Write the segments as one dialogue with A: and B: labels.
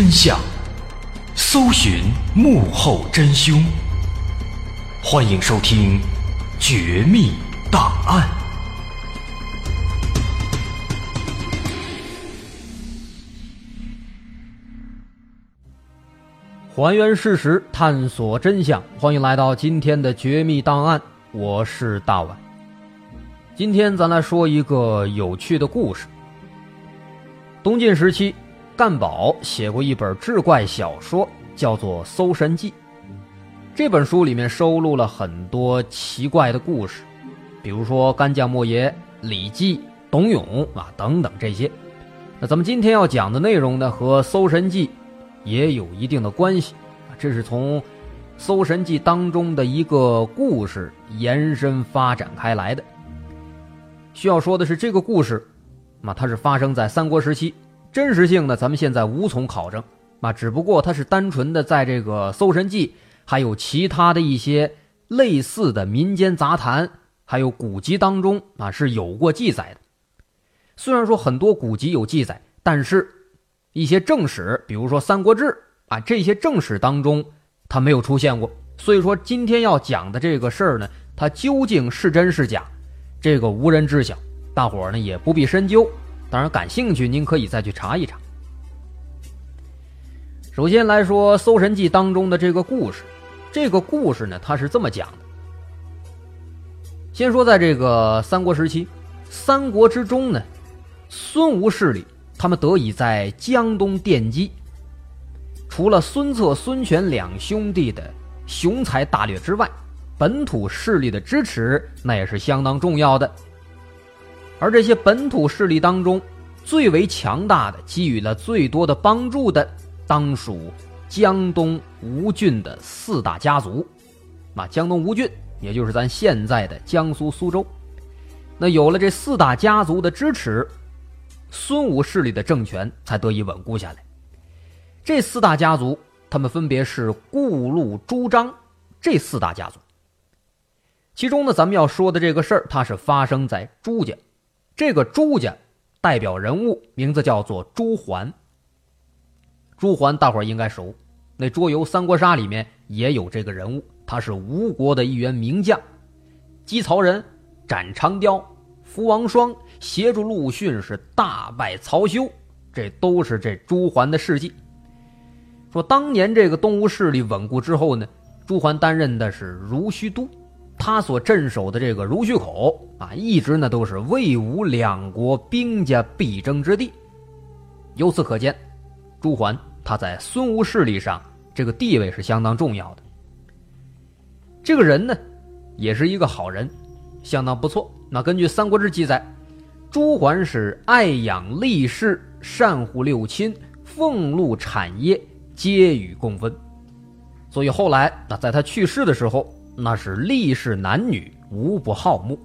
A: 真相，搜寻幕后真凶。欢迎收听《绝密档案》，
B: 还原事实，探索真相。欢迎来到今天的《绝密档案》，我是大碗。今天咱来说一个有趣的故事。东晋时期，干宝写过一本志怪小说，叫做《搜神记》。这本书里面收录了很多奇怪的故事，比如说干将莫邪、李绩、董永啊等等这些。那咱们今天要讲的内容呢，和《搜神记》也有一定的关系。这是从《搜神记》当中的一个故事延伸发展开来的。需要说的是，这个故事。那它是发生在三国时期，真实性呢，咱们现在无从考证。啊，只不过它是单纯的在这个《搜神记》，还有其他的一些类似的民间杂谈，还有古籍当中啊是有过记载的。虽然说很多古籍有记载，但是一些正史，比如说《三国志》啊，这些正史当中它没有出现过。所以说今天要讲的这个事儿呢，它究竟是真是假，这个无人知晓。大伙儿呢也不必深究，当然感兴趣，您可以再去查一查。首先来说《搜神记》当中的这个故事，这个故事呢，它是这么讲的：先说在这个三国时期，三国之中呢，孙吴势力他们得以在江东奠基。除了孙策、孙权两兄弟的雄才大略之外，本土势力的支持那也是相当重要的。而这些本土势力当中，最为强大的、给予了最多的帮助的，当属江东吴郡的四大家族。那江东吴郡，也就是咱现在的江苏苏州。那有了这四大家族的支持，孙吴势力的政权才得以稳固下来。这四大家族，他们分别是顾、陆、朱、张这四大家族。其中呢，咱们要说的这个事儿，它是发生在朱家。这个朱家代表人物名字叫做朱桓。朱桓大伙儿应该熟，那桌游《三国杀》里面也有这个人物，他是吴国的一员名将，击曹仁。斩长雕，伏王双，协助陆逊是大败曹休，这都是这朱桓的事迹。说当年这个东吴势力稳固之后呢，朱桓担任的是如须都，他所镇守的这个如须口啊，一直呢都是魏吴两国兵家必争之地。由此可见，朱桓他在孙吴势力上这个地位是相当重要的。这个人呢，也是一个好人。相当不错。那根据《三国志》记载，朱桓是爱养力士，善护六亲，俸禄产业皆与共分。所以后来，那在他去世的时候，那是力士男女无不好墓，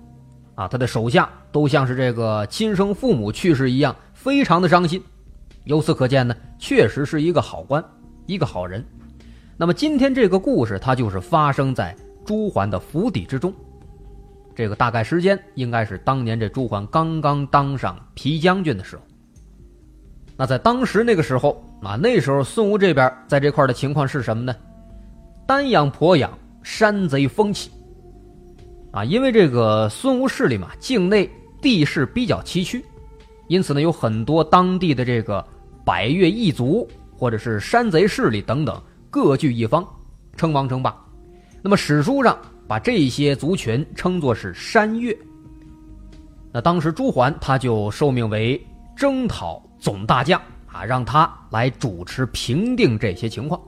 B: 啊，他的手下都像是这个亲生父母去世一样，非常的伤心。由此可见呢，确实是一个好官，一个好人。那么今天这个故事，它就是发生在朱桓的府邸之中。这个大概时间应该是当年这朱桓刚刚当上皮将军的时候。那在当时那个时候啊，那时候孙吴这边在这块的情况是什么呢？单养婆养，山贼风起。啊，因为这个孙吴势力嘛，境内地势比较崎岖，因此呢，有很多当地的这个百越异族或者是山贼势力等等各据一方，称王称霸。那么史书上。把这些族群称作是山越。那当时朱桓他就受命为征讨总大将啊，让他来主持平定这些情况。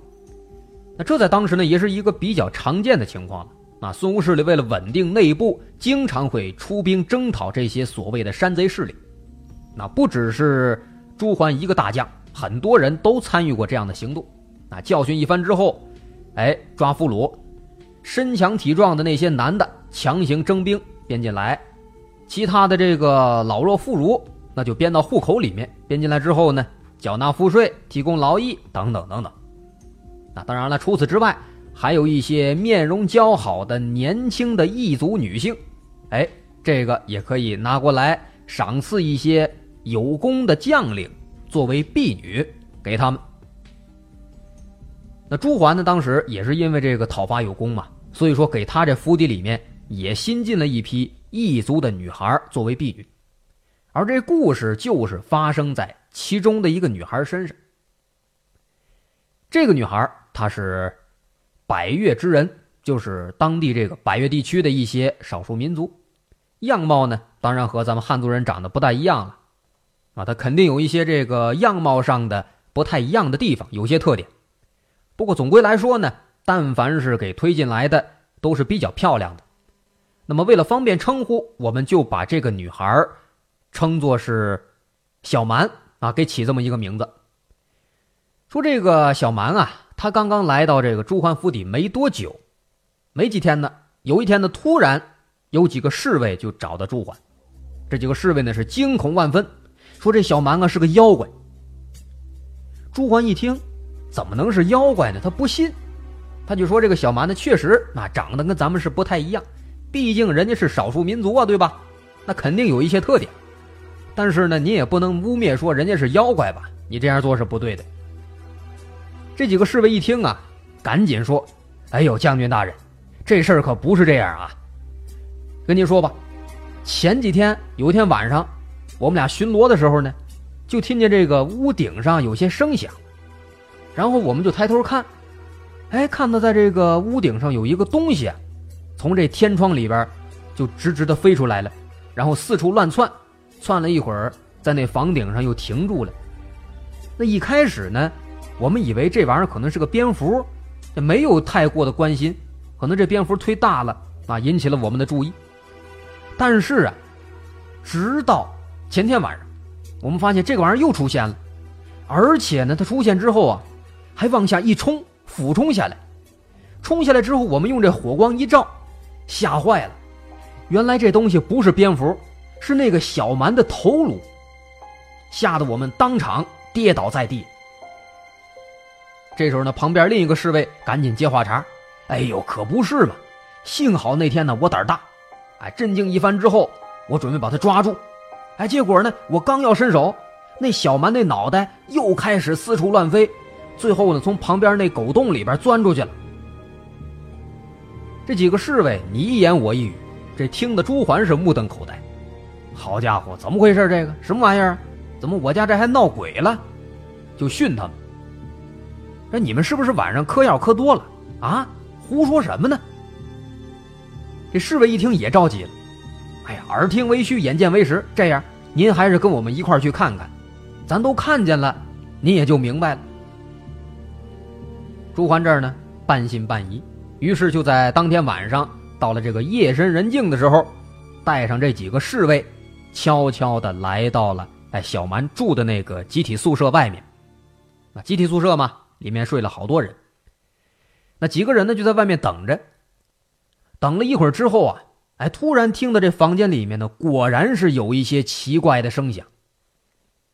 B: 那这在当时呢，也是一个比较常见的情况了。啊，孙吴势力为了稳定内部，经常会出兵征讨这些所谓的山贼势力。那不只是朱桓一个大将，很多人都参与过这样的行动。啊，教训一番之后，哎，抓俘虏。身强体壮的那些男的强行征兵编进来，其他的这个老弱妇孺那就编到户口里面。编进来之后呢，缴纳赋税、提供劳役等等等等。那当然了，除此之外，还有一些面容姣好的年轻的异族女性，哎，这个也可以拿过来赏赐一些有功的将领作为婢女给他们。那朱桓呢，当时也是因为这个讨伐有功嘛。所以说，给他这府邸里面也新进了一批异族的女孩作为婢女，而这故事就是发生在其中的一个女孩身上。这个女孩她是百越之人，就是当地这个百越地区的一些少数民族，样貌呢当然和咱们汉族人长得不大一样了，啊，她肯定有一些这个样貌上的不太一样的地方，有些特点。不过总归来说呢。但凡是给推进来的，都是比较漂亮的。那么为了方便称呼，我们就把这个女孩称作是小蛮啊，给起这么一个名字。说这个小蛮啊，他刚刚来到这个朱桓府邸没多久，没几天呢。有一天呢，突然有几个侍卫就找到朱桓，这几个侍卫呢是惊恐万分，说这小蛮子是个妖怪。朱桓一听，怎么能是妖怪呢？他不信。他就说：“这个小蛮子，确实那长得跟咱们是不太一样，毕竟人家是少数民族啊，对吧？那肯定有一些特点。但是呢，你也不能污蔑说人家是妖怪吧？你这样做是不对的。”这几个侍卫一听啊，赶紧说：“哎呦，将军大人，这事儿可不是这样啊！跟您说吧，前几天有一天晚上，我们俩巡逻的时候呢，就听见这个屋顶上有些声响，然后我们就抬头看。”哎，看到在这个屋顶上有一个东西，从这天窗里边就直直的飞出来了，然后四处乱窜，窜了一会儿，在那房顶上又停住了。那一开始呢，我们以为这玩意儿可能是个蝙蝠，也没有太过的关心，可能这蝙蝠忒大了啊，引起了我们的注意。但是啊，直到前天晚上，我们发现这个玩意儿又出现了，而且呢，它出现之后啊，还往下一冲。俯冲下来，冲下来之后，我们用这火光一照，吓坏了。原来这东西不是蝙蝠，是那个小蛮的头颅，吓得我们当场跌倒在地。这时候呢，旁边另一个侍卫赶紧接话茬：“哎呦，可不是嘛！幸好那天呢我胆大，哎，镇静一番之后，我准备把他抓住。哎，结果呢，我刚要伸手，那小蛮那脑袋又开始四处乱飞，最后呢，从旁边那狗洞里边钻出去了。这几个侍卫你一言我一语，这听得朱桓是目瞪口呆。好家伙，怎么回事？这个什么玩意儿？怎么我家这还闹鬼了？就训他们。那你们是不是晚上嗑药嗑多了啊？胡说什么呢？这侍卫一听也着急了。哎呀，耳听为虚，眼见为实。这样，您还是跟我们一块去看看，咱都看见了，您也就明白了。朱环这儿呢，半信半疑，于是就在当天晚上，到了这个夜深人静的时候，带上这几个侍卫，悄悄的来到了哎小蛮住的那个集体宿舍外面。那，集体宿舍嘛。里面睡了好多人，那几个人呢就在外面等着。等了一会儿之后啊，哎，突然听到这房间里面呢，果然是有一些奇怪的声响。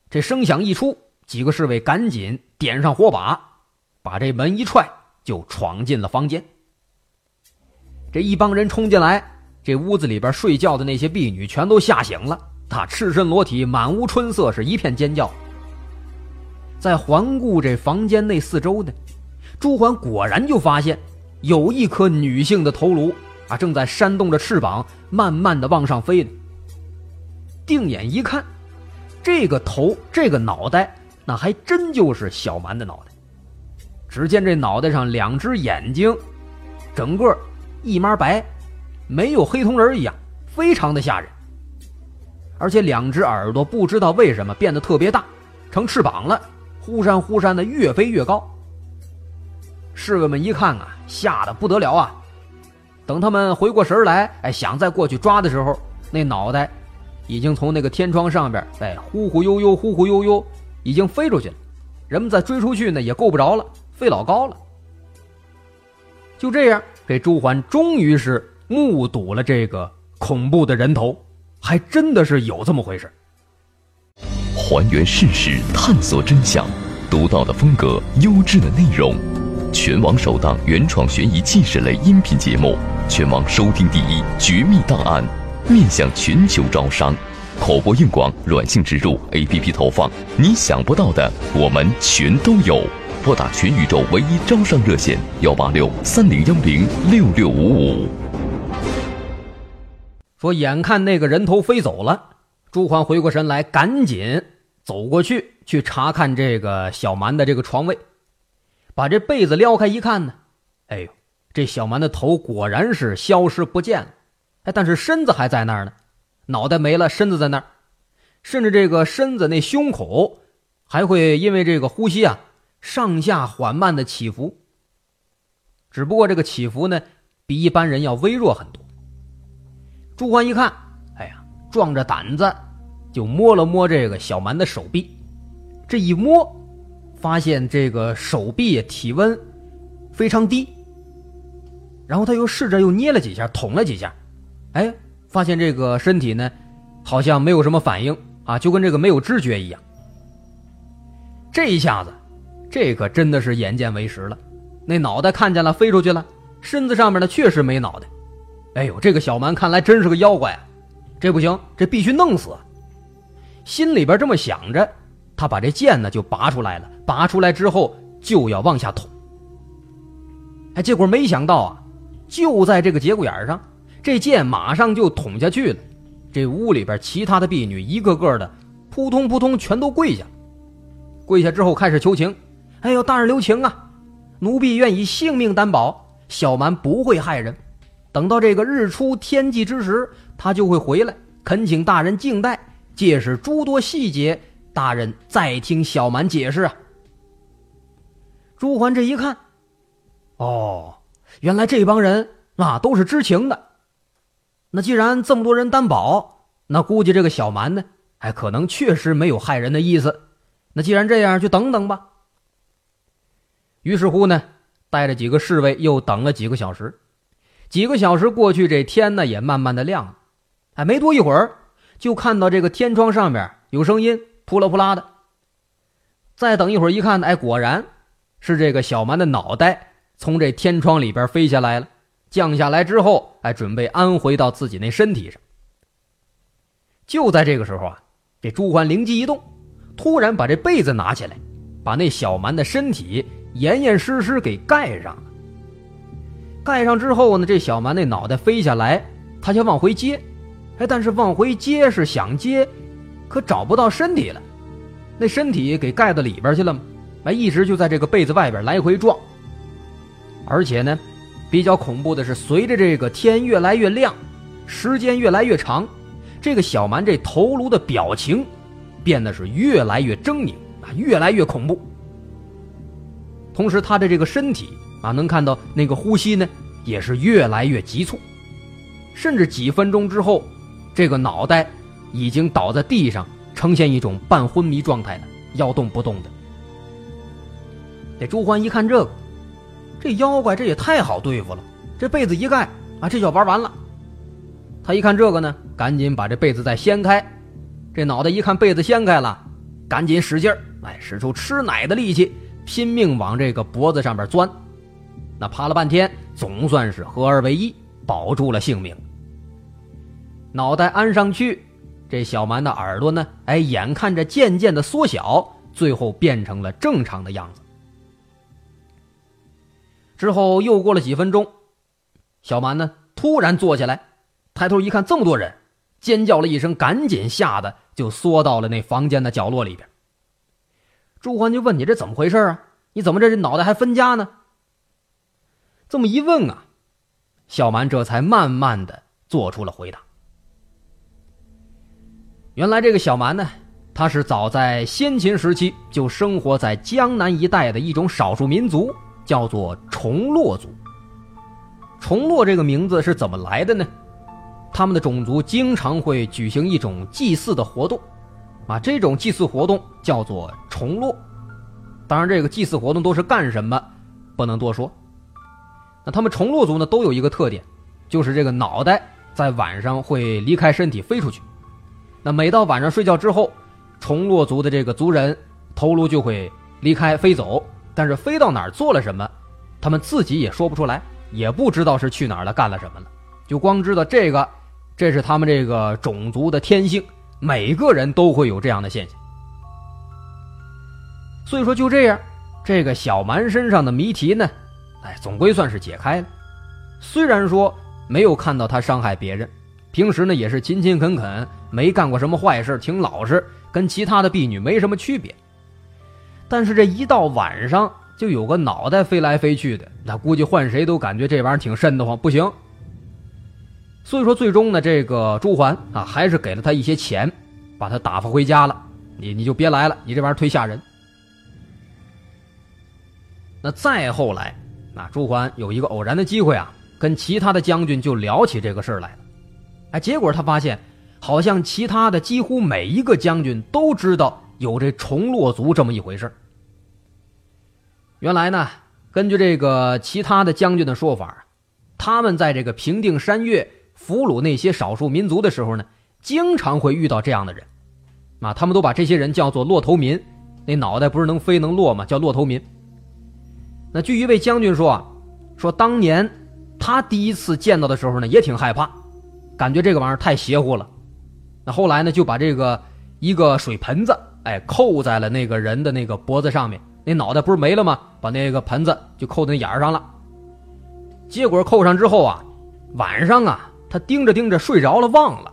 B: 这声响一出，几个侍卫赶紧点上火把，把这门一踹，就闯进了房间。这一帮人冲进来，这屋子里边睡觉的那些婢女全都吓醒了，她赤身裸体，满屋春色，是一片尖叫。在环顾这房间内四周呢，朱桓果然就发现有一颗女性的头颅啊，正在扇动着翅膀，慢慢的往上飞呢。定眼一看，这个头，这个脑袋，那还真就是小蛮的脑袋。只见这脑袋上两只眼睛，整个一抹白，没有黑瞳仁一样，非常的吓人。而且两只耳朵不知道为什么变得特别大，成翅膀了。忽闪忽闪的，越飞越高。侍卫们一看啊，吓得不得了啊！等他们回过神来，哎，想再过去抓的时候，那脑袋已经从那个天窗上边，哎，忽忽悠悠，忽忽悠悠，已经飞出去了。人们再追出去呢，也够不着了，飞老高了。就这样，这朱桓终于是目睹了这个恐怖的人头，还真的是有这么回事。
C: 还原事实，探索真相，独到的风格，优质的内容，全网首档原创悬疑纪实类音频节目，全网收听第一《绝密档案》，面向全球招商，口播硬广、软性植入、APP 投放，你想不到的我们全都有。拨打全宇宙唯一招商热线：幺八六三零幺零六六五五。
B: 说，眼看那个人头飞走了。朱桓回过神来，赶紧走过去，去查看这个小蛮的这个床位，把这被子撩开一看呢，哎呦，这小蛮的头果然是消失不见了，哎，但是身子还在那儿呢，脑袋没了，身子在那儿，甚至这个身子那胸口还会因为这个呼吸啊上下缓慢的起伏，只不过这个起伏呢比一般人要微弱很多。朱欢一看。哎呀壮着胆子，就摸了摸这个小蛮的手臂，这一摸，发现这个手臂体温非常低。然后他又试着又捏了几下，捅了几下，哎，发现这个身体呢，好像没有什么反应啊，就跟这个没有知觉一样。这一下子，这可真的是眼见为实了。那脑袋看见了，飞出去了，身子上面呢确实没脑袋。哎呦，这个小蛮看来真是个妖怪啊！这不行，这必须弄死。心里边这么想着，他把这剑呢就拔出来了。拔出来之后就要往下捅。哎，结果没想到啊，就在这个节骨眼上，这剑马上就捅下去了。这屋里边其他的婢女一个个的扑通扑通全都跪下。跪下之后开始求情：“哎呦，大人留情啊！奴婢愿以性命担保，小蛮不会害人。等到这个日出天际之时。”他就会回来，恳请大人静待。届时诸多细节，大人再听小蛮解释啊。朱桓这一看，哦，原来这帮人啊都是知情的。那既然这么多人担保，那估计这个小蛮呢，哎可能确实没有害人的意思。那既然这样，就等等吧。于是乎呢，带着几个侍卫又等了几个小时。几个小时过去，这天呢也慢慢的亮了。哎，没多一会儿，就看到这个天窗上面有声音，扑啦扑啦的。再等一会儿一看，哎，果然是这个小蛮的脑袋从这天窗里边飞下来了，降下来之后，哎，准备安回到自己那身体上。就在这个时候啊，这朱欢灵机一动，突然把这被子拿起来，把那小蛮的身体严严实实给盖上了。盖上之后呢，这小蛮那脑袋飞下来，他就往回接，哎，但是往回接是想接，可找不到身体了，那身体给盖到里边去了吗？哎，一直就在这个被子外边来回撞。而且呢，比较恐怖的是，随着这个天越来越亮，时间越来越长，这个小蛮这头颅的表情变得是越来越狰狞啊，越来越恐怖。同时，他的这个身体。啊，能看到那个呼吸呢，也是越来越急促，甚至几分钟之后，这个脑袋已经倒在地上，呈现一种半昏迷状态了，要动不动的。这朱欢一看这个，这妖怪这也太好对付了，这被子一盖啊，这就玩完了。他一看这个呢，赶紧把这被子再掀开，这脑袋一看被子掀开了，赶紧使劲儿，哎，使出吃奶的力气，拼命往这个脖子上边钻。那趴了半天，总算是合二为一，保住了性命。脑袋安上去，这小蛮的耳朵呢？哎，眼看着渐渐的缩小，最后变成了正常的样子。之后又过了几分钟，小蛮呢突然坐起来，抬头一看，这么多人，尖叫了一声，赶紧吓得就缩到了那房间的角落里边。朱欢就问：“你这怎么回事啊？你怎么这这脑袋还分家呢？”这么一问啊，小蛮这才慢慢的做出了回答。原来这个小蛮呢，他是早在先秦时期就生活在江南一带的一种少数民族，叫做崇洛族。崇洛这个名字是怎么来的呢？他们的种族经常会举行一种祭祀的活动，啊，这种祭祀活动叫做崇洛。当然，这个祭祀活动都是干什么，不能多说。那他们虫落族呢，都有一个特点，就是这个脑袋在晚上会离开身体飞出去。那每到晚上睡觉之后，虫落族的这个族人头颅就会离开飞走，但是飞到哪儿做了什么，他们自己也说不出来，也不知道是去哪儿了，干了什么了，就光知道这个，这是他们这个种族的天性，每个人都会有这样的现象。所以说就这样，这个小蛮身上的谜题呢。哎，总归算是解开了。虽然说没有看到他伤害别人，平时呢也是勤勤恳恳，没干过什么坏事，挺老实，跟其他的婢女没什么区别。但是这一到晚上，就有个脑袋飞来飞去的，那估计换谁都感觉这玩意儿挺瘆得慌，不行。所以说，最终呢，这个朱桓啊，还是给了他一些钱，把他打发回家了。你你就别来了，你这玩意儿忒吓人。那再后来。那朱桓有一个偶然的机会啊，跟其他的将军就聊起这个事儿来了。哎，结果他发现，好像其他的几乎每一个将军都知道有这重落族这么一回事原来呢，根据这个其他的将军的说法，他们在这个平定山岳、俘虏那些少数民族的时候呢，经常会遇到这样的人。啊，他们都把这些人叫做“落头民”，那脑袋不是能飞能落吗？叫落头民。那据一位将军说啊，说当年他第一次见到的时候呢，也挺害怕，感觉这个玩意儿太邪乎了。那后来呢，就把这个一个水盆子，哎，扣在了那个人的那个脖子上面，那脑袋不是没了吗？把那个盆子就扣在眼儿上了。结果扣上之后啊，晚上啊，他盯着盯着睡着了，忘了。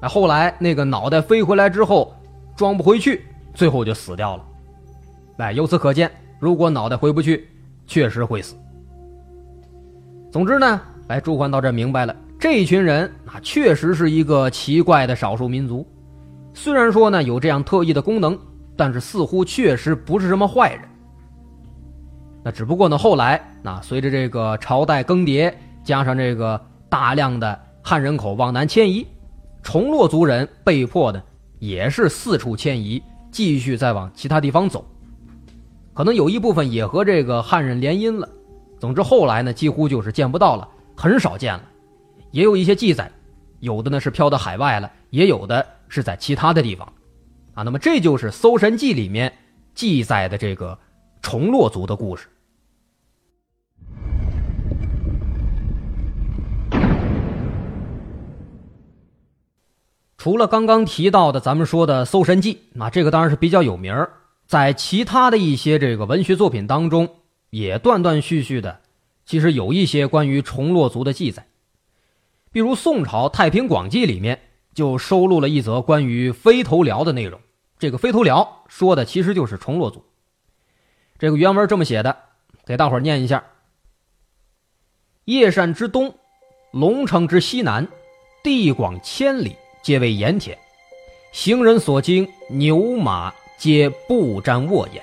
B: 哎，后来那个脑袋飞回来之后，装不回去，最后就死掉了。哎，由此可见，如果脑袋回不去，确实会死。总之呢，哎，朱欢到这明白了，这一群人啊，确实是一个奇怪的少数民族。虽然说呢有这样特异的功能，但是似乎确实不是什么坏人。那只不过呢，后来那随着这个朝代更迭，加上这个大量的汉人口往南迁移，重洛族人被迫的也是四处迁移，继续再往其他地方走。可能有一部分也和这个汉人联姻了，总之后来呢，几乎就是见不到了，很少见了。也有一些记载，有的呢是飘到海外了，也有的是在其他的地方，啊，那么这就是《搜神记》里面记载的这个重洛族的故事。除了刚刚提到的咱们说的《搜神记》，那这个当然是比较有名，在其他的一些这个文学作品当中，也断断续续的，其实有一些关于重洛族的记载。比如宋朝《太平广记》里面就收录了一则关于飞头辽的内容。这个飞头辽说的其实就是重洛族。这个原文这么写的，给大伙儿念一下：叶山之东，龙城之西南，地广千里。皆为盐田，行人所经，牛马皆不沾卧焉。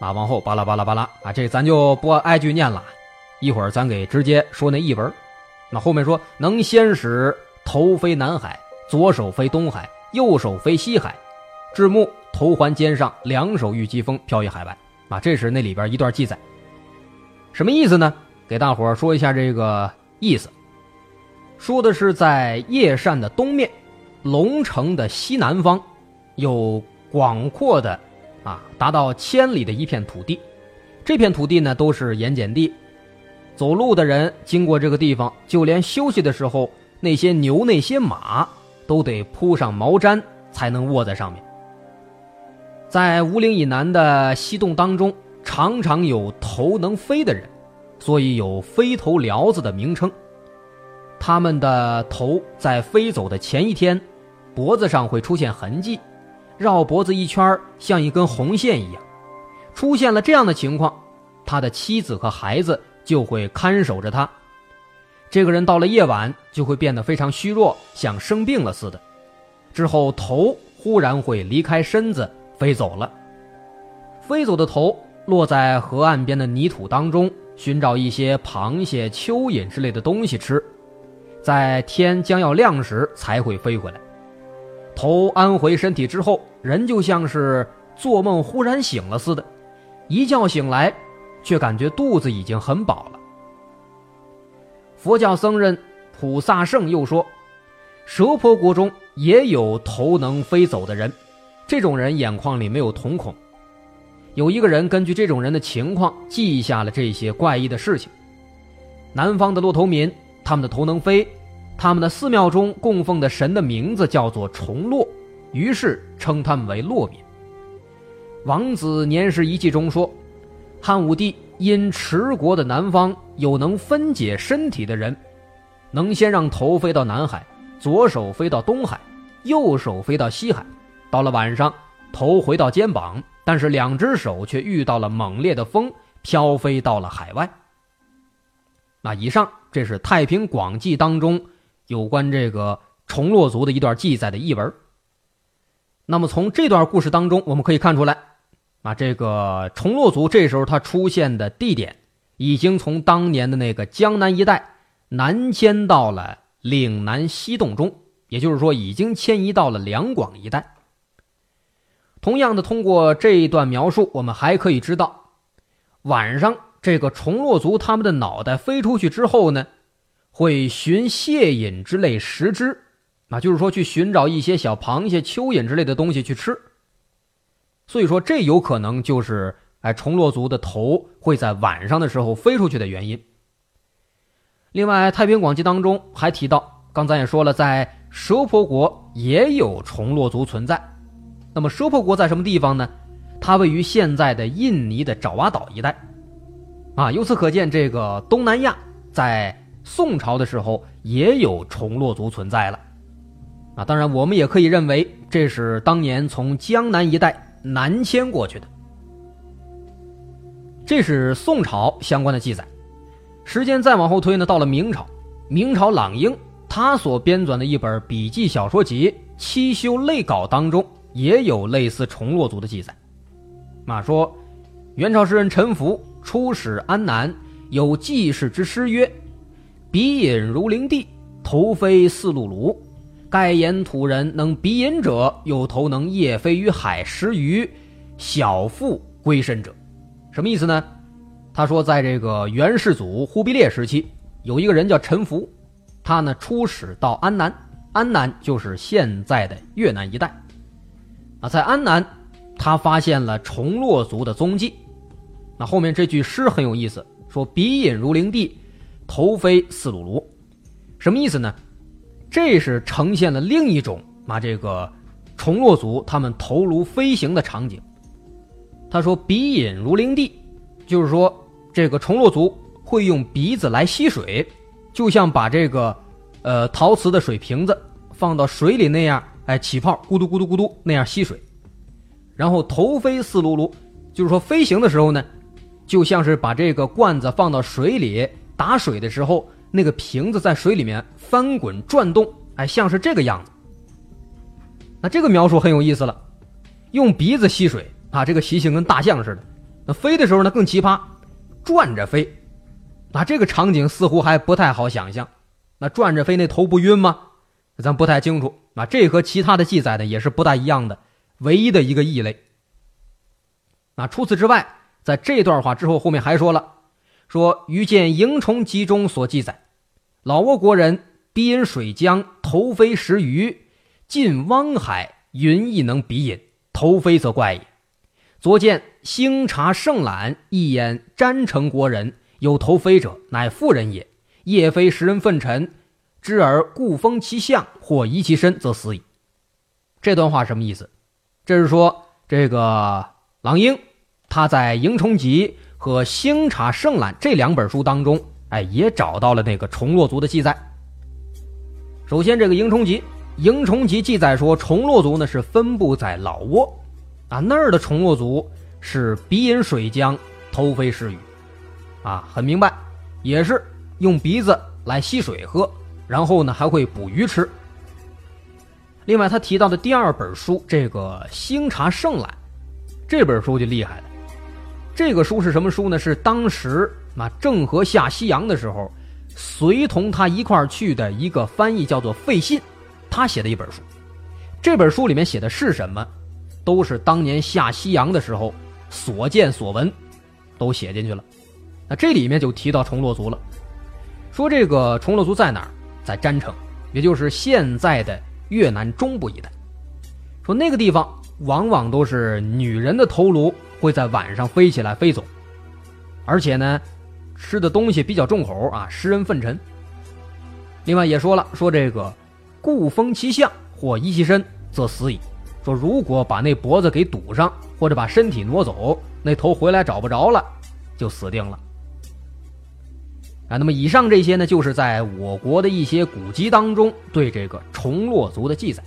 B: 啊，往后巴拉巴拉巴拉啊，这咱就不挨句念了，一会儿咱给直接说那译文。那后面说能先使头飞南海，左手飞东海，右手飞西海，至目头环肩上，两手遇疾风，飘于海外。啊，这是那里边一段记载，什么意思呢？给大伙说一下这个意思，说的是在叶善的东面。龙城的西南方，有广阔的，啊，达到千里的一片土地。这片土地呢，都是盐碱地。走路的人经过这个地方，就连休息的时候，那些牛、那些马都得铺上毛毡，才能卧在上面。在五岭以南的西洞当中，常常有头能飞的人，所以有飞头辽子的名称。他们的头在飞走的前一天，脖子上会出现痕迹，绕脖子一圈像一根红线一样。出现了这样的情况，他的妻子和孩子就会看守着他。这个人到了夜晚就会变得非常虚弱，像生病了似的。之后头忽然会离开身子飞走了，飞走的头落在河岸边的泥土当中，寻找一些螃蟹、蚯蚓之类的东西吃。在天将要亮时才会飞回来，头安回身体之后，人就像是做梦忽然醒了似的，一觉醒来，却感觉肚子已经很饱了。佛教僧人普萨圣又说，蛇婆国中也有头能飞走的人，这种人眼眶里没有瞳孔。有一个人根据这种人的情况记下了这些怪异的事情。南方的骆头民，他们的头能飞。他们的寺庙中供奉的神的名字叫做重洛，于是称他们为骆民。王子年时遗记中说，汉武帝因持国的南方有能分解身体的人，能先让头飞到南海，左手飞到东海，右手飞到西海，到了晚上，头回到肩膀，但是两只手却遇到了猛烈的风，飘飞到了海外。那以上这是《太平广记》当中。有关这个重洛族的一段记载的译文。那么从这段故事当中，我们可以看出来，啊，这个重洛族这时候它出现的地点，已经从当年的那个江南一带南迁到了岭南西洞中，也就是说，已经迁移到了两广一带。同样的，通过这一段描述，我们还可以知道，晚上这个重洛族他们的脑袋飞出去之后呢？会寻蟹饮之类食之，啊，就是说去寻找一些小螃蟹、蚯蚓之类的东西去吃。所以说，这有可能就是哎，虫落族的头会在晚上的时候飞出去的原因。另外，《太平广记》当中还提到，刚才也说了，在蛇婆国也有虫落族存在。那么，蛇婆国在什么地方呢？它位于现在的印尼的爪哇岛一带。啊，由此可见，这个东南亚在。宋朝的时候也有虫落族存在了，啊，当然我们也可以认为这是当年从江南一带南迁过去的。这是宋朝相关的记载，时间再往后推呢，到了明朝，明朝朗英他所编纂的一本笔记小说集《七修类稿》当中也有类似重洛族的记载。马说，元朝诗人陈福出使安南，有记事之诗曰。鼻饮如灵地，头飞似辘轳。盖言土人能鼻饮者，有头能夜飞于海食鱼，小腹归身者。什么意思呢？他说，在这个元世祖忽必烈时期，有一个人叫陈福，他呢出使到安南，安南就是现在的越南一带。啊，在安南，他发现了虫落族的踪迹。那后面这句诗很有意思，说“鼻引如灵地，头飞似鲁庐”，什么意思呢？这是呈现了另一种啊，这个虫落族他们头颅飞行的场景。他说“鼻引如灵地”，就是说这个虫落族会用鼻子来吸水，就像把这个呃陶瓷的水瓶子放到水里那样，哎起泡，咕嘟咕嘟咕嘟那样吸水。然后头飞似噜噜，就是说飞行的时候呢。就像是把这个罐子放到水里打水的时候，那个瓶子在水里面翻滚转动，哎，像是这个样子。那这个描述很有意思了，用鼻子吸水啊，这个习性跟大象似的。那飞的时候呢更奇葩，转着飞，啊，这个场景似乎还不太好想象。那转着飞，那头不晕吗？咱不太清楚。啊，这和其他的记载呢也是不大一样的，唯一的一个异类。那除此之外。在这段话之后，后面还说了，说于见萤虫集中所记载，老挝国人鼻饮水浆，头飞食鱼，近汪海，云亦能鼻饮，头飞则怪也。昨见星察胜览，一眼詹城国人有头飞者，乃妇人也。夜飞食人粪尘，知而故封其相，或移其身，则死矣。这段话什么意思？这是说这个狼鹰。他在《萤虫集》和《星察胜览》这两本书当中，哎，也找到了那个虫落族的记载。首先，这个《萤虫集》，《萤虫集》记载说，虫落族呢是分布在老挝，啊，那儿的虫落族是鼻饮水浆，头飞食鱼，啊，很明白，也是用鼻子来吸水喝，然后呢还会捕鱼吃。另外，他提到的第二本书，这个《星察胜览》，这本书就厉害了。这个书是什么书呢？是当时啊郑和下西洋的时候，随同他一块儿去的一个翻译叫做费信，他写的一本书。这本书里面写的是什么？都是当年下西洋的时候所见所闻，都写进去了。那这里面就提到崇洛族了，说这个崇洛族在哪儿？在占城，也就是现在的越南中部一带。说那个地方往往都是女人的头颅。会在晚上飞起来飞走，而且呢，吃的东西比较重口啊，食人粪尘。另外也说了，说这个故封其相或移其身，则死矣。说如果把那脖子给堵上，或者把身体挪走，那头回来找不着了，就死定了。啊，那么以上这些呢，就是在我国的一些古籍当中对这个虫落族的记载。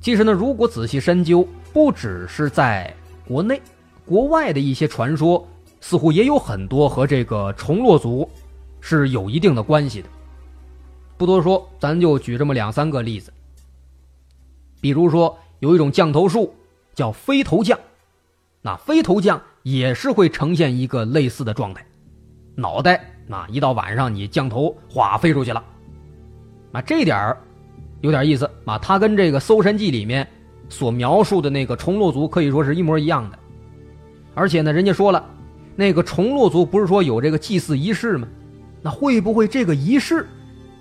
B: 其实呢，如果仔细深究，不只是在国内、国外的一些传说，似乎也有很多和这个虫落族是有一定的关系的。不多说，咱就举这么两三个例子。比如说，有一种降头术叫飞头降，那飞头降也是会呈现一个类似的状态，脑袋那一到晚上你降头哗飞出去了，啊，这点儿有点意思啊，它跟这个《搜神记》里面。所描述的那个虫落族可以说是一模一样的，而且呢，人家说了，那个虫落族不是说有这个祭祀仪式吗？那会不会这个仪式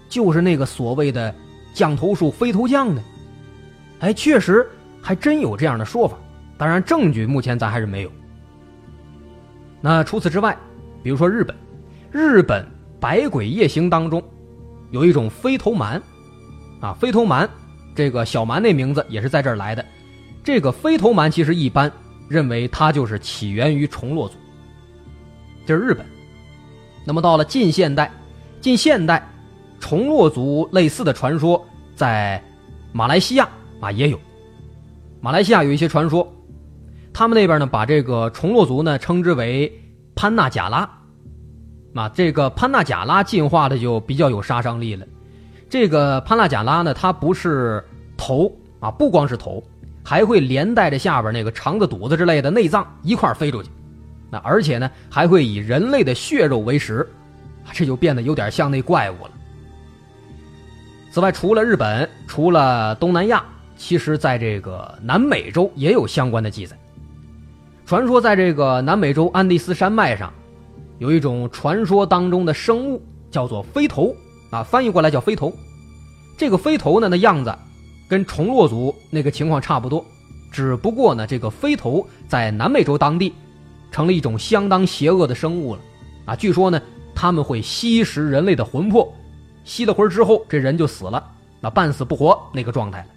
B: 就是那个所谓的降头术飞头降呢？哎，确实还真有这样的说法，当然证据目前咱还是没有。那除此之外，比如说日本，日本百鬼夜行当中有一种飞头蛮，啊，飞头蛮。这个小蛮那名字也是在这儿来的。这个飞头蛮其实一般认为它就是起源于虫落族，这是日本。那么到了近现代，近现代，虫落族类似的传说在马来西亚啊也有。马来西亚有一些传说，他们那边呢把这个虫落族呢称之为潘纳贾拉，啊，这个潘纳贾拉进化的就比较有杀伤力了。这个潘纳贾拉呢，它不是头啊，不光是头，还会连带着下边那个肠子、肚子之类的内脏一块飞出去。那而且呢，还会以人类的血肉为食，这就变得有点像那怪物了。此外，除了日本，除了东南亚，其实在这个南美洲也有相关的记载。传说在这个南美洲安第斯山脉上，有一种传说当中的生物，叫做飞头。啊，翻译过来叫飞头，这个飞头呢，那样子跟虫落族那个情况差不多，只不过呢，这个飞头在南美洲当地成了一种相当邪恶的生物了啊！据说呢，他们会吸食人类的魂魄，吸了魂之后，这人就死了，那半死不活那个状态了。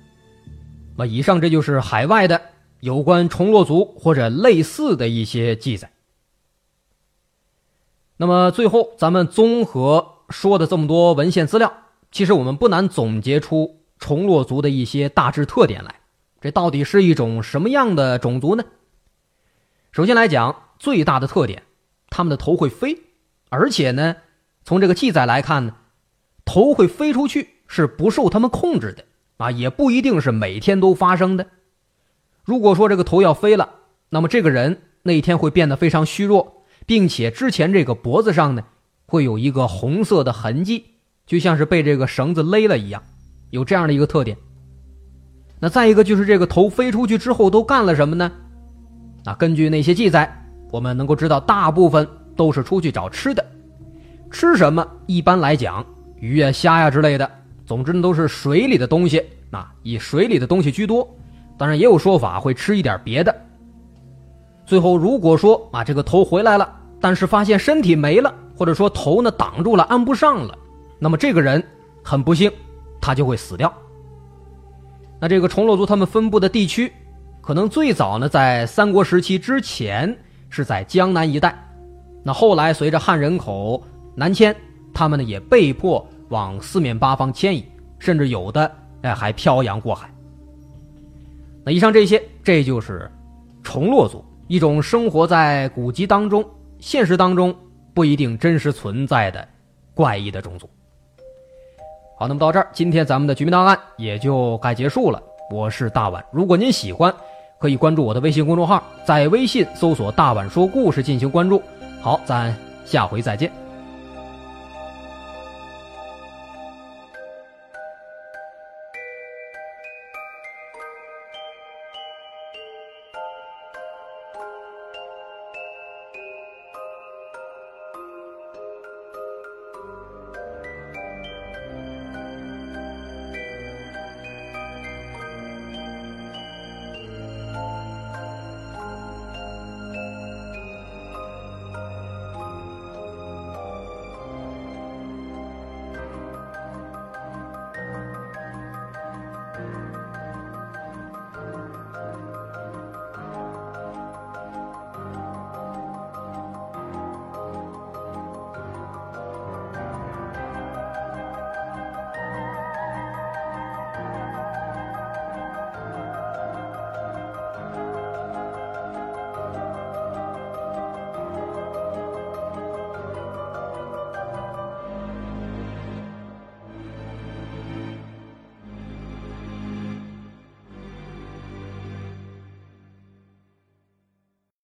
B: 那以上这就是海外的有关虫落族或者类似的一些记载。那么最后，咱们综合说的这么多文献资料，其实我们不难总结出虫落族的一些大致特点来。这到底是一种什么样的种族呢？首先来讲，最大的特点，他们的头会飞，而且呢，从这个记载来看呢，头会飞出去是不受他们控制的啊，也不一定是每天都发生的。如果说这个头要飞了，那么这个人那一天会变得非常虚弱。并且之前这个脖子上呢，会有一个红色的痕迹，就像是被这个绳子勒了一样，有这样的一个特点。那再一个就是这个头飞出去之后都干了什么呢？啊，根据那些记载，我们能够知道大部分都是出去找吃的。吃什么？一般来讲，鱼呀、虾呀之类的，总之都是水里的东西。啊，以水里的东西居多，当然也有说法会吃一点别的。最后如果说啊这个头回来了。但是发现身体没了，或者说头呢挡住了，安不上了，那么这个人很不幸，他就会死掉。那这个重落族他们分布的地区，可能最早呢在三国时期之前是在江南一带，那后来随着汉人口南迁，他们呢也被迫往四面八方迁移，甚至有的哎还漂洋过海。那以上这些，这就是重落族，一种生活在古籍当中。现实当中不一定真实存在的怪异的种族。好，那么到这儿，今天咱们的局民档案也就该结束了。我是大碗，如果您喜欢，可以关注我的微信公众号，在微信搜索“大碗说故事”进行关注。好，咱下回再见。